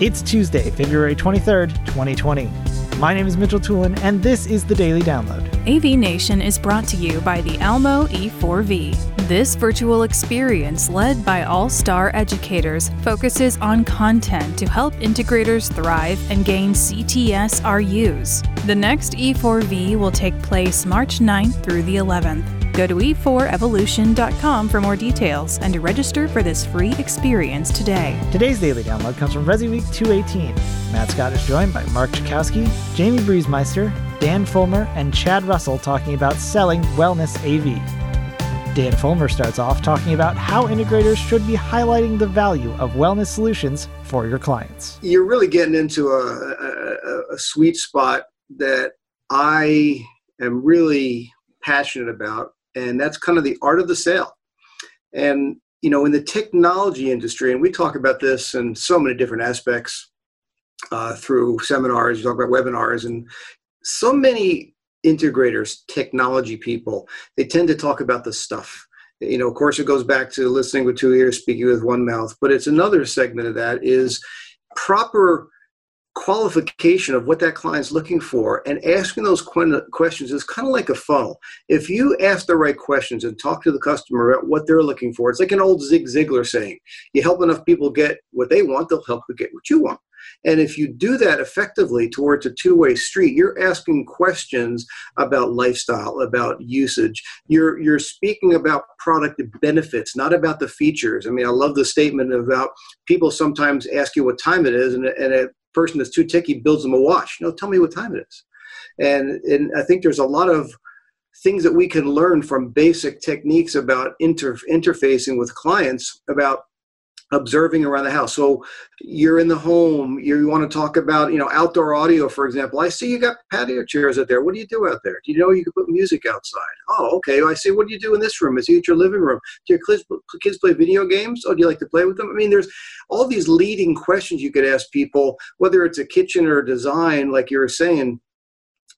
It's Tuesday, February 23rd, 2020. My name is Mitchell Tulin, and this is the Daily Download. AV Nation is brought to you by the Almo E4V. This virtual experience, led by all star educators, focuses on content to help integrators thrive and gain CTS RUs. The next E4V will take place March 9th through the 11th. Go to e4evolution.com for more details and to register for this free experience today. Today's Daily Download comes from Resi Week 218. Matt Scott is joined by Mark Chakowski, Jamie Briesmeister, Dan Fulmer, and Chad Russell talking about selling wellness AV. Dan Fulmer starts off talking about how integrators should be highlighting the value of wellness solutions for your clients. You're really getting into a, a, a sweet spot that I am really passionate about and that's kind of the art of the sale. And you know, in the technology industry, and we talk about this in so many different aspects uh, through seminars, you talk about webinars, and so many integrators, technology people, they tend to talk about the stuff. You know, of course, it goes back to listening with two ears, speaking with one mouth. But it's another segment of that is proper qualification of what that client's looking for and asking those questions is kind of like a funnel. If you ask the right questions and talk to the customer about what they're looking for, it's like an old Zig Ziglar saying you help enough people get what they want, they'll help you get what you want. And if you do that effectively towards a two way street, you're asking questions about lifestyle, about usage. You're, you're speaking about product benefits, not about the features. I mean, I love the statement about people sometimes ask you what time it is, and, and a person that's too ticky builds them a watch. No, tell me what time it is. And, and I think there's a lot of things that we can learn from basic techniques about inter- interfacing with clients about observing around the house. So you're in the home, you want to talk about, you know, outdoor audio, for example. I see you got patio chairs out there. What do you do out there? Do you know you can put music outside? Oh, okay. I see. What do you do in this room? Is it your living room? Do your kids, kids play video games? Oh, do you like to play with them? I mean, there's all these leading questions you could ask people, whether it's a kitchen or a design, like you were saying,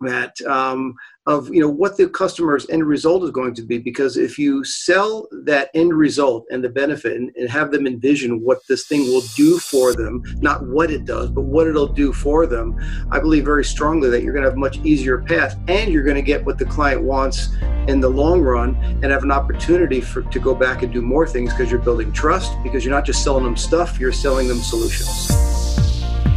Matt, um, of you know what the customer's end result is going to be because if you sell that end result and the benefit and, and, have them envision what this thing will do for them not what it does but what it'll do for them i believe very strongly that you're going to have a much easier path and you're going to get what the client wants in the long run and have an opportunity for to go back and do more things because you're building trust because you're not just selling them stuff you're selling them solutions